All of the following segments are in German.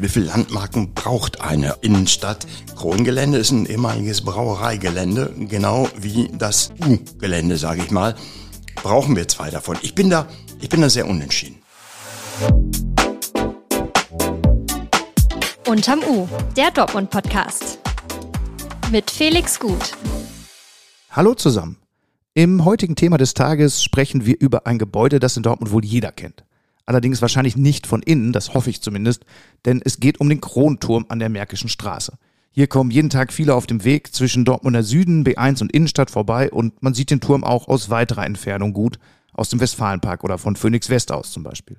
Wie viele Landmarken braucht eine Innenstadt? Krongelände ist ein ehemaliges Brauereigelände, genau wie das U-Gelände, sage ich mal. Brauchen wir zwei davon. Ich bin da, ich bin da sehr unentschieden. Unterm U, der Dortmund-Podcast. Mit Felix Gut. Hallo zusammen. Im heutigen Thema des Tages sprechen wir über ein Gebäude, das in Dortmund wohl jeder kennt. Allerdings wahrscheinlich nicht von innen, das hoffe ich zumindest, denn es geht um den Kronturm an der Märkischen Straße. Hier kommen jeden Tag viele auf dem Weg zwischen Dortmunder Süden, B1 und Innenstadt vorbei und man sieht den Turm auch aus weiterer Entfernung gut, aus dem Westfalenpark oder von Phoenix West aus zum Beispiel.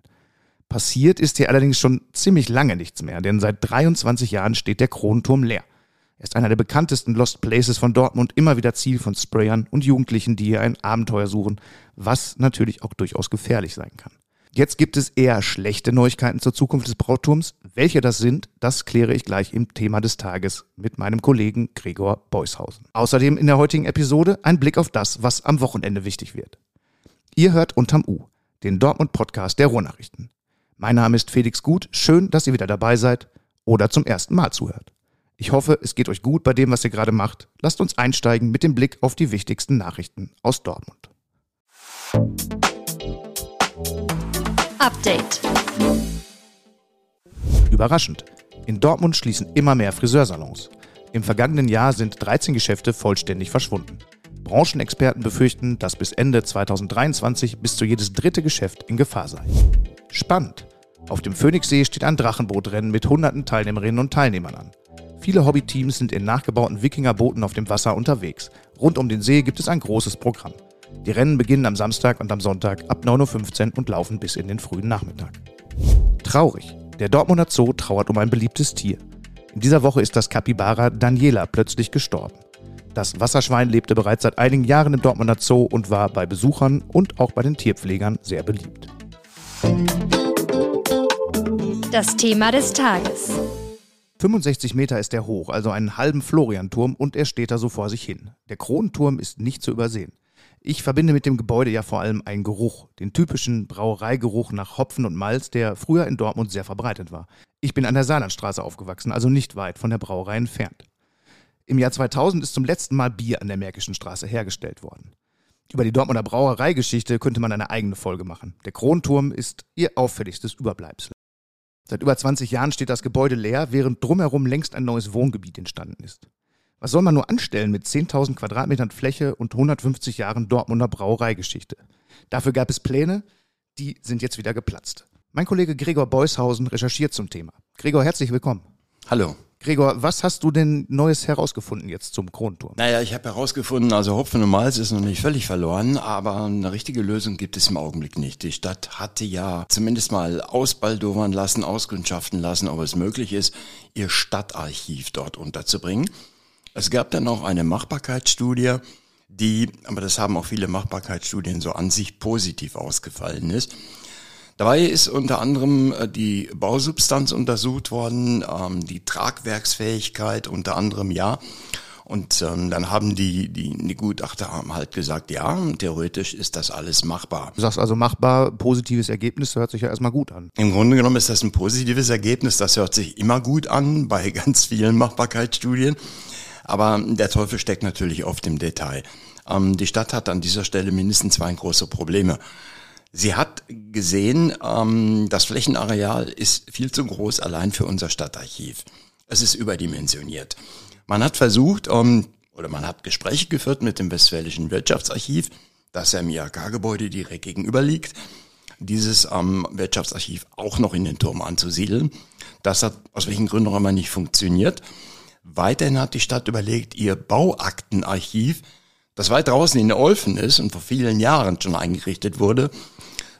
Passiert ist hier allerdings schon ziemlich lange nichts mehr, denn seit 23 Jahren steht der Kronturm leer. Er ist einer der bekanntesten Lost Places von Dortmund, immer wieder Ziel von Sprayern und Jugendlichen, die hier ein Abenteuer suchen, was natürlich auch durchaus gefährlich sein kann. Jetzt gibt es eher schlechte Neuigkeiten zur Zukunft des Brauturms. Welche das sind, das kläre ich gleich im Thema des Tages mit meinem Kollegen Gregor Beushausen. Außerdem in der heutigen Episode ein Blick auf das, was am Wochenende wichtig wird. Ihr hört unterm U, den Dortmund-Podcast der Ruhrnachrichten. Mein Name ist Felix Gut. Schön, dass ihr wieder dabei seid oder zum ersten Mal zuhört. Ich hoffe, es geht euch gut bei dem, was ihr gerade macht. Lasst uns einsteigen mit dem Blick auf die wichtigsten Nachrichten aus Dortmund. Update. Überraschend. In Dortmund schließen immer mehr Friseursalons. Im vergangenen Jahr sind 13 Geschäfte vollständig verschwunden. Branchenexperten befürchten, dass bis Ende 2023 bis zu jedes dritte Geschäft in Gefahr sei. Spannend. Auf dem Phoenixsee steht ein Drachenbootrennen mit hunderten Teilnehmerinnen und Teilnehmern an. Viele Hobbyteams sind in nachgebauten Wikingerbooten auf dem Wasser unterwegs. Rund um den See gibt es ein großes Programm. Die Rennen beginnen am Samstag und am Sonntag ab 9.15 Uhr und laufen bis in den frühen Nachmittag. Traurig. Der Dortmunder Zoo trauert um ein beliebtes Tier. In dieser Woche ist das Kapibara Daniela plötzlich gestorben. Das Wasserschwein lebte bereits seit einigen Jahren im Dortmunder Zoo und war bei Besuchern und auch bei den Tierpflegern sehr beliebt. Das Thema des Tages. 65 Meter ist er hoch, also einen halben Florianturm, und er steht da so vor sich hin. Der Kronenturm ist nicht zu übersehen. Ich verbinde mit dem Gebäude ja vor allem einen Geruch, den typischen Brauereigeruch nach Hopfen und Malz, der früher in Dortmund sehr verbreitet war. Ich bin an der Saarlandstraße aufgewachsen, also nicht weit von der Brauerei entfernt. Im Jahr 2000 ist zum letzten Mal Bier an der Märkischen Straße hergestellt worden. Über die Dortmunder Brauereigeschichte könnte man eine eigene Folge machen. Der Kronturm ist ihr auffälligstes Überbleibsel. Seit über 20 Jahren steht das Gebäude leer, während drumherum längst ein neues Wohngebiet entstanden ist. Was soll man nur anstellen mit 10.000 Quadratmetern Fläche und 150 Jahren Dortmunder Brauereigeschichte? Dafür gab es Pläne, die sind jetzt wieder geplatzt. Mein Kollege Gregor Beushausen recherchiert zum Thema. Gregor, herzlich willkommen. Hallo. Gregor, was hast du denn Neues herausgefunden jetzt zum Kronturm? Naja, ich habe herausgefunden, also Hopfen und Malz ist noch nicht völlig verloren, aber eine richtige Lösung gibt es im Augenblick nicht. Die Stadt hatte ja zumindest mal ausbaldowern lassen, auskundschaften lassen, ob es möglich ist, ihr Stadtarchiv dort unterzubringen. Es gab dann auch eine Machbarkeitsstudie, die, aber das haben auch viele Machbarkeitsstudien so an sich positiv ausgefallen ist. Dabei ist unter anderem äh, die Bausubstanz untersucht worden, ähm, die Tragwerksfähigkeit unter anderem ja. Und ähm, dann haben die, die, die Gutachter haben halt gesagt, ja, theoretisch ist das alles machbar. Du sagst also machbar, positives Ergebnis, hört sich ja erstmal gut an. Im Grunde genommen ist das ein positives Ergebnis, das hört sich immer gut an bei ganz vielen Machbarkeitsstudien. Aber der Teufel steckt natürlich oft im Detail. Ähm, die Stadt hat an dieser Stelle mindestens zwei große Probleme. Sie hat gesehen, ähm, das Flächenareal ist viel zu groß allein für unser Stadtarchiv. Es ist überdimensioniert. Man hat versucht, ähm, oder man hat Gespräche geführt mit dem Westfälischen Wirtschaftsarchiv, das ja im IHK-Gebäude direkt gegenüber liegt, dieses ähm, Wirtschaftsarchiv auch noch in den Turm anzusiedeln. Das hat aus welchen Gründen auch immer nicht funktioniert. Weiterhin hat die Stadt überlegt, ihr Bauaktenarchiv, das weit draußen in Olfen ist und vor vielen Jahren schon eingerichtet wurde,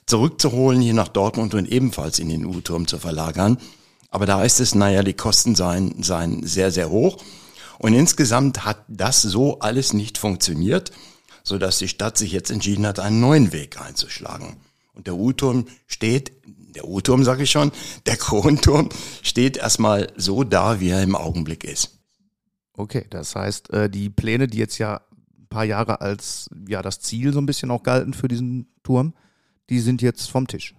zurückzuholen hier nach Dortmund und ebenfalls in den U-Turm zu verlagern. Aber da ist es, naja, die Kosten seien, seien sehr, sehr hoch. Und insgesamt hat das so alles nicht funktioniert, so dass die Stadt sich jetzt entschieden hat, einen neuen Weg einzuschlagen. Und der U-Turm steht der U-Turm sage ich schon, der Kronturm steht erstmal so da, wie er im Augenblick ist. Okay, das heißt, äh, die Pläne, die jetzt ja ein paar Jahre als ja das Ziel so ein bisschen auch galten für diesen Turm, die sind jetzt vom Tisch.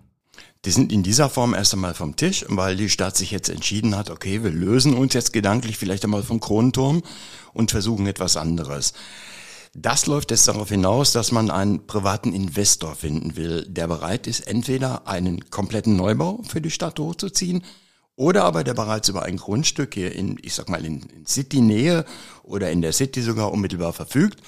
Die sind in dieser Form erst einmal vom Tisch, weil die Stadt sich jetzt entschieden hat, okay, wir lösen uns jetzt gedanklich vielleicht einmal vom Kronturm und versuchen etwas anderes. Das läuft jetzt darauf hinaus, dass man einen privaten Investor finden will, der bereit ist, entweder einen kompletten Neubau für die Stadt hochzuziehen oder aber der bereits über ein Grundstück hier in, ich sag mal, in, City-Nähe oder in der City sogar unmittelbar verfügt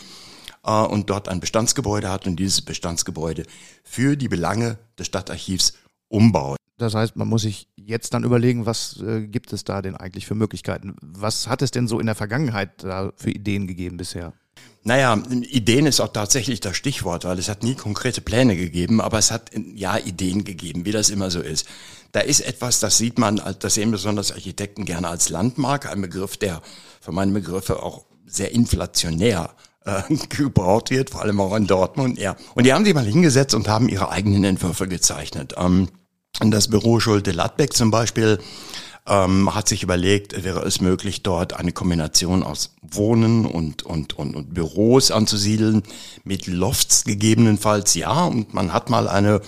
äh, und dort ein Bestandsgebäude hat und dieses Bestandsgebäude für die Belange des Stadtarchivs umbaut. Das heißt, man muss sich jetzt dann überlegen, was äh, gibt es da denn eigentlich für Möglichkeiten? Was hat es denn so in der Vergangenheit da für Ideen gegeben bisher? Naja, Ideen ist auch tatsächlich das Stichwort, weil es hat nie konkrete Pläne gegeben, aber es hat ja Ideen gegeben, wie das immer so ist. Da ist etwas, das sieht man, das sehen besonders Architekten gerne als Landmark, ein Begriff, der für meine Begriffe auch sehr inflationär äh, gebraucht wird, vor allem auch in Dortmund, ja. Und die haben sich mal hingesetzt und haben ihre eigenen Entwürfe gezeichnet. Ähm, das Büro Schulte-Ladbeck zum Beispiel ähm, hat sich überlegt, wäre es möglich, dort eine Kombination aus Wohnen und, und, und, und Büros anzusiedeln, mit Lofts gegebenenfalls, ja, und man hat mal eine,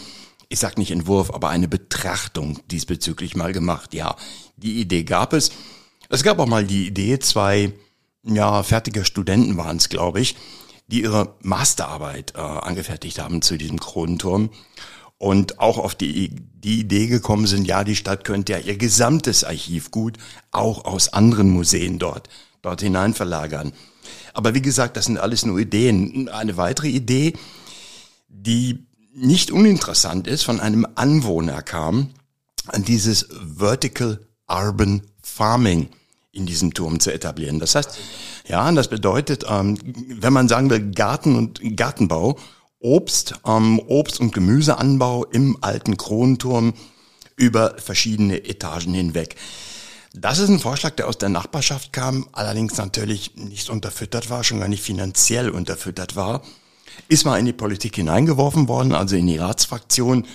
ich sag nicht Entwurf, aber eine Betrachtung diesbezüglich mal gemacht, ja. Die Idee gab es. Es gab auch mal die Idee, zwei, ja, fertige Studenten waren es, glaube ich, die ihre Masterarbeit äh, angefertigt haben zu diesem Kronenturm und auch auf die, die Idee gekommen sind, ja, die Stadt könnte ja ihr gesamtes Archivgut auch aus anderen Museen dort, dort hinein verlagern. Aber wie gesagt, das sind alles nur Ideen. Eine weitere Idee, die nicht uninteressant ist, von einem Anwohner kam, an dieses Vertical Urban Farming in diesem Turm zu etablieren. Das heißt, ja, das bedeutet, ähm, wenn man sagen will, Garten und Gartenbau Obst, ähm, Obst- und Gemüseanbau im alten Kronturm über verschiedene Etagen hinweg. Das ist ein Vorschlag, der aus der Nachbarschaft kam, allerdings natürlich nicht unterfüttert war, schon gar nicht finanziell unterfüttert war. Ist mal in die Politik hineingeworfen worden, also in die Ratsfraktion,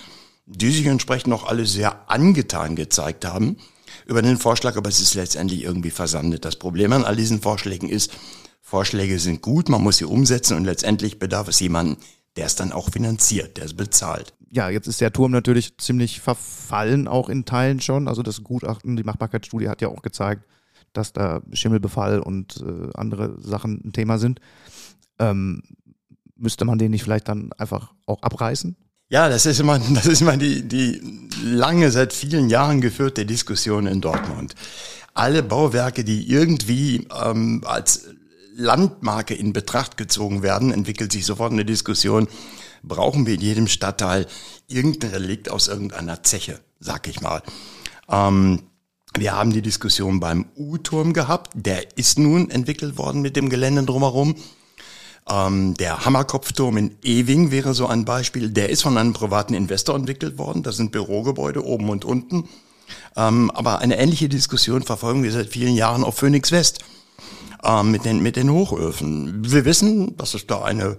die sich entsprechend noch alle sehr angetan gezeigt haben über den Vorschlag, aber es ist letztendlich irgendwie versandet. Das Problem an all diesen Vorschlägen ist, Vorschläge sind gut, man muss sie umsetzen und letztendlich bedarf es jemanden, der ist dann auch finanziert, der ist bezahlt. Ja, jetzt ist der Turm natürlich ziemlich verfallen, auch in Teilen schon. Also das Gutachten, die Machbarkeitsstudie hat ja auch gezeigt, dass da Schimmelbefall und äh, andere Sachen ein Thema sind. Ähm, müsste man den nicht vielleicht dann einfach auch abreißen? Ja, das ist immer, das ist immer die, die lange, seit vielen Jahren geführte Diskussion in Dortmund. Alle Bauwerke, die irgendwie ähm, als Landmarke in Betracht gezogen werden, entwickelt sich sofort eine Diskussion, brauchen wir in jedem Stadtteil irgendein Relikt aus irgendeiner Zeche, sag ich mal. Ähm, wir haben die Diskussion beim U-Turm gehabt, der ist nun entwickelt worden mit dem Gelände drumherum. Ähm, der Hammerkopfturm in Ewing wäre so ein Beispiel, der ist von einem privaten Investor entwickelt worden, das sind Bürogebäude oben und unten. Ähm, aber eine ähnliche Diskussion verfolgen wir seit vielen Jahren auf Phoenix West äh, mit, den, mit den Hochöfen. Wir wissen, dass es da eine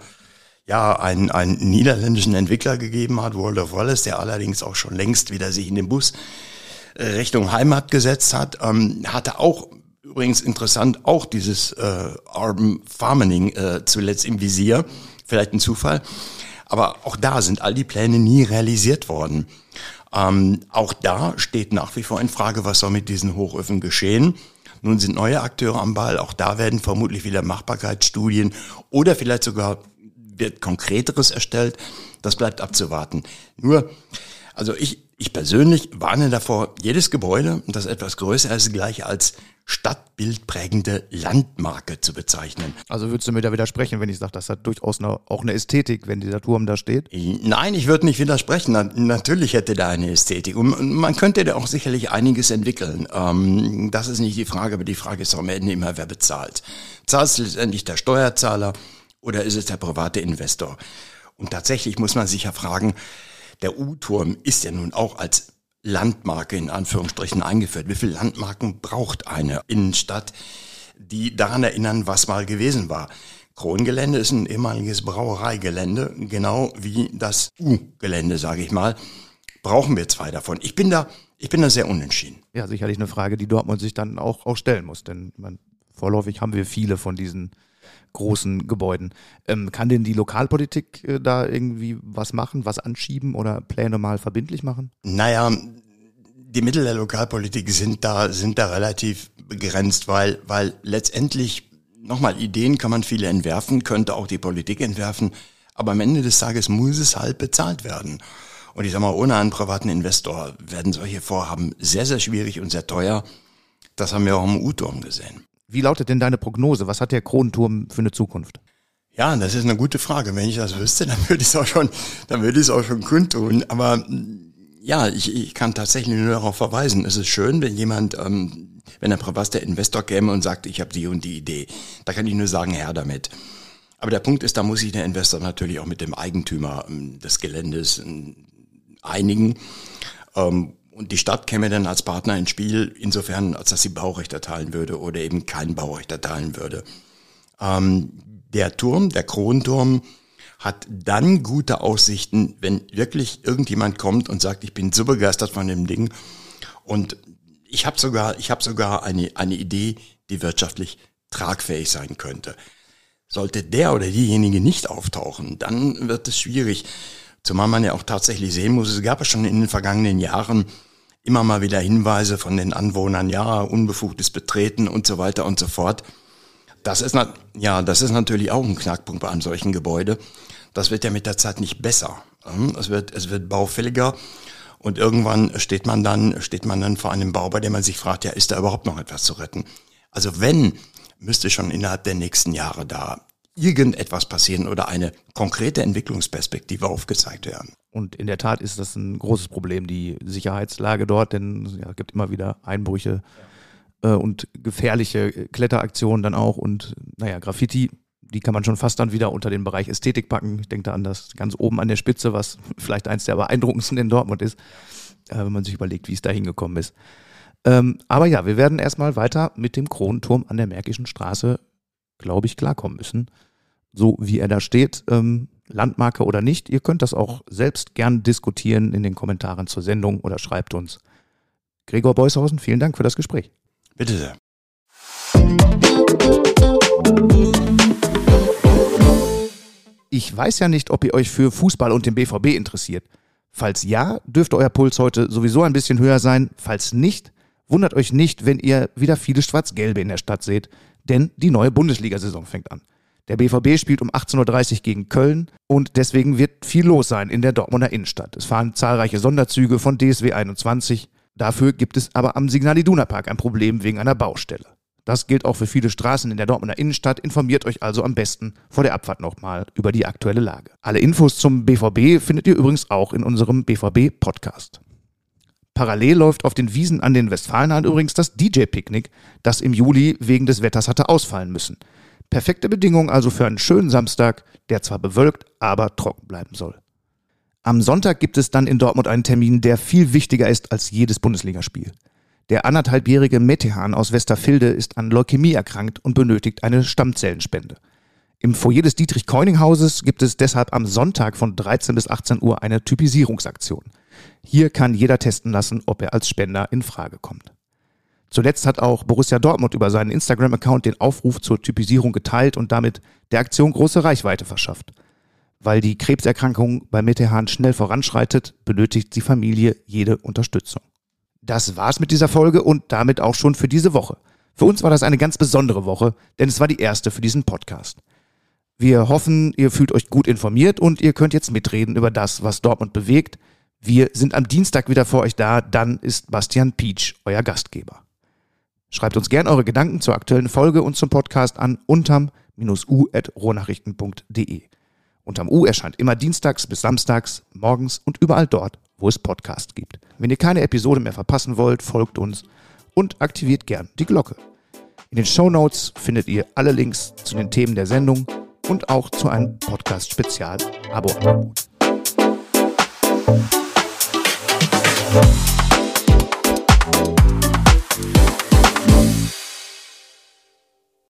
ja, einen, einen niederländischen Entwickler gegeben hat, World of Wallace, der allerdings auch schon längst wieder sich in den Bus äh, Richtung Heimat gesetzt hat, ähm, hatte auch übrigens interessant auch dieses äh, Urban Farming äh, zuletzt im Visier, vielleicht ein Zufall, aber auch da sind all die Pläne nie realisiert worden. Ähm, auch da steht nach wie vor in Frage, was soll mit diesen Hochöfen geschehen. Nun sind neue Akteure am Ball. Auch da werden vermutlich wieder Machbarkeitsstudien oder vielleicht sogar wird konkreteres erstellt. Das bleibt abzuwarten. Nur, also ich, ich persönlich warne davor, jedes Gebäude, das etwas größer ist, gleich als stadtbildprägende Landmarke zu bezeichnen. Also würdest du mir da widersprechen, wenn ich sage, das hat durchaus eine, auch eine Ästhetik, wenn dieser Turm da steht? Nein, ich würde nicht widersprechen. Na, natürlich hätte da eine Ästhetik. Und man könnte da auch sicherlich einiges entwickeln. Ähm, das ist nicht die Frage, aber die Frage ist am Ende immer, wer bezahlt. Zahlt es letztendlich der Steuerzahler oder ist es der private Investor? Und tatsächlich muss man sich ja fragen, der U-Turm ist ja nun auch als Landmarke in Anführungsstrichen eingeführt. Wie viele Landmarken braucht eine Innenstadt, die daran erinnern, was mal gewesen war? Krongelände ist ein ehemaliges Brauereigelände, genau wie das U-Gelände, sage ich mal. Brauchen wir zwei davon. Ich bin da, ich bin da sehr unentschieden. Ja, sicherlich eine Frage, die Dortmund sich dann auch, auch stellen muss, denn man Vorläufig haben wir viele von diesen großen Gebäuden. Ähm, kann denn die Lokalpolitik äh, da irgendwie was machen, was anschieben oder Pläne mal verbindlich machen? Naja, die Mittel der Lokalpolitik sind da, sind da relativ begrenzt, weil, weil letztendlich, nochmal, Ideen kann man viele entwerfen, könnte auch die Politik entwerfen, aber am Ende des Tages muss es halt bezahlt werden. Und ich sag mal, ohne einen privaten Investor werden solche Vorhaben sehr, sehr schwierig und sehr teuer. Das haben wir auch im U-Turm gesehen. Wie lautet denn deine Prognose? Was hat der Kronenturm für eine Zukunft? Ja, das ist eine gute Frage. Wenn ich das wüsste, dann würde ich es auch schon, dann würde ich es auch schon kundtun. Aber ja, ich, ich kann tatsächlich nur darauf verweisen. Es ist schön, wenn jemand, ähm, wenn ein privater Investor käme und sagt, ich habe die und die Idee. Da kann ich nur sagen, her damit. Aber der Punkt ist, da muss sich der Investor natürlich auch mit dem Eigentümer ähm, des Geländes ähm, einigen. Ähm, und die Stadt käme dann als Partner ins Spiel, insofern, als dass sie Baurecht erteilen würde oder eben kein Baurecht erteilen würde. Ähm, der Turm, der Kronturm, hat dann gute Aussichten, wenn wirklich irgendjemand kommt und sagt, ich bin so begeistert von dem Ding und ich habe sogar, ich habe sogar eine eine Idee, die wirtschaftlich tragfähig sein könnte. Sollte der oder diejenige nicht auftauchen, dann wird es schwierig. Zumal man ja auch tatsächlich sehen muss, es gab ja schon in den vergangenen Jahren immer mal wieder Hinweise von den Anwohnern, ja, unbefugtes Betreten und so weiter und so fort. Das ist, ja, das ist natürlich auch ein Knackpunkt bei einem solchen Gebäude. Das wird ja mit der Zeit nicht besser. Hm? Es wird, es wird baufälliger und irgendwann steht man dann, steht man dann vor einem Bau, bei dem man sich fragt, ja, ist da überhaupt noch etwas zu retten? Also wenn, müsste schon innerhalb der nächsten Jahre da irgendetwas passieren oder eine konkrete Entwicklungsperspektive aufgezeigt werden. Und in der Tat ist das ein großes Problem, die Sicherheitslage dort, denn ja, es gibt immer wieder Einbrüche äh, und gefährliche Kletteraktionen dann auch und naja, Graffiti, die kann man schon fast dann wieder unter den Bereich Ästhetik packen. Ich denke da an das ganz oben an der Spitze, was vielleicht eins der beeindruckendsten in Dortmund ist, äh, wenn man sich überlegt, wie es da hingekommen ist. Ähm, aber ja, wir werden erstmal weiter mit dem Kronenturm an der Märkischen Straße, glaube ich, klarkommen müssen. So wie er da steht. Ähm, Landmarke oder nicht. Ihr könnt das auch selbst gern diskutieren in den Kommentaren zur Sendung oder schreibt uns. Gregor Beushausen, vielen Dank für das Gespräch. Bitte sehr. Ich weiß ja nicht, ob ihr euch für Fußball und den BVB interessiert. Falls ja, dürfte euer Puls heute sowieso ein bisschen höher sein. Falls nicht, wundert euch nicht, wenn ihr wieder viele Schwarz-Gelbe in der Stadt seht, denn die neue Bundesliga-Saison fängt an. Der BVB spielt um 18.30 Uhr gegen Köln und deswegen wird viel los sein in der Dortmunder Innenstadt. Es fahren zahlreiche Sonderzüge von DSW 21. Dafür gibt es aber am Signal Iduna Park ein Problem wegen einer Baustelle. Das gilt auch für viele Straßen in der Dortmunder Innenstadt. Informiert euch also am besten vor der Abfahrt nochmal über die aktuelle Lage. Alle Infos zum BVB findet ihr übrigens auch in unserem BVB-Podcast. Parallel läuft auf den Wiesen an den Westfalenhallen übrigens das DJ-Picknick, das im Juli wegen des Wetters hatte ausfallen müssen. Perfekte Bedingungen also für einen schönen Samstag, der zwar bewölkt, aber trocken bleiben soll. Am Sonntag gibt es dann in Dortmund einen Termin, der viel wichtiger ist als jedes Bundesligaspiel. Der anderthalbjährige Metehan aus Westerfilde ist an Leukämie erkrankt und benötigt eine Stammzellenspende. Im Foyer des Dietrich-Keuning-Hauses gibt es deshalb am Sonntag von 13 bis 18 Uhr eine Typisierungsaktion. Hier kann jeder testen lassen, ob er als Spender in Frage kommt. Zuletzt hat auch Borussia Dortmund über seinen Instagram-Account den Aufruf zur Typisierung geteilt und damit der Aktion große Reichweite verschafft. Weil die Krebserkrankung bei Metehan schnell voranschreitet, benötigt die Familie jede Unterstützung. Das war's mit dieser Folge und damit auch schon für diese Woche. Für uns war das eine ganz besondere Woche, denn es war die erste für diesen Podcast. Wir hoffen, ihr fühlt euch gut informiert und ihr könnt jetzt mitreden über das, was Dortmund bewegt. Wir sind am Dienstag wieder vor euch da, dann ist Bastian Pietsch euer Gastgeber. Schreibt uns gern eure Gedanken zur aktuellen Folge und zum Podcast an unterm-u.rohnachrichten.de. Unterm U erscheint immer dienstags bis samstags, morgens und überall dort, wo es Podcasts gibt. Wenn ihr keine Episode mehr verpassen wollt, folgt uns und aktiviert gern die Glocke. In den Show Notes findet ihr alle Links zu den Themen der Sendung und auch zu einem Podcast-Spezial-Abo-Angebot. Thank you.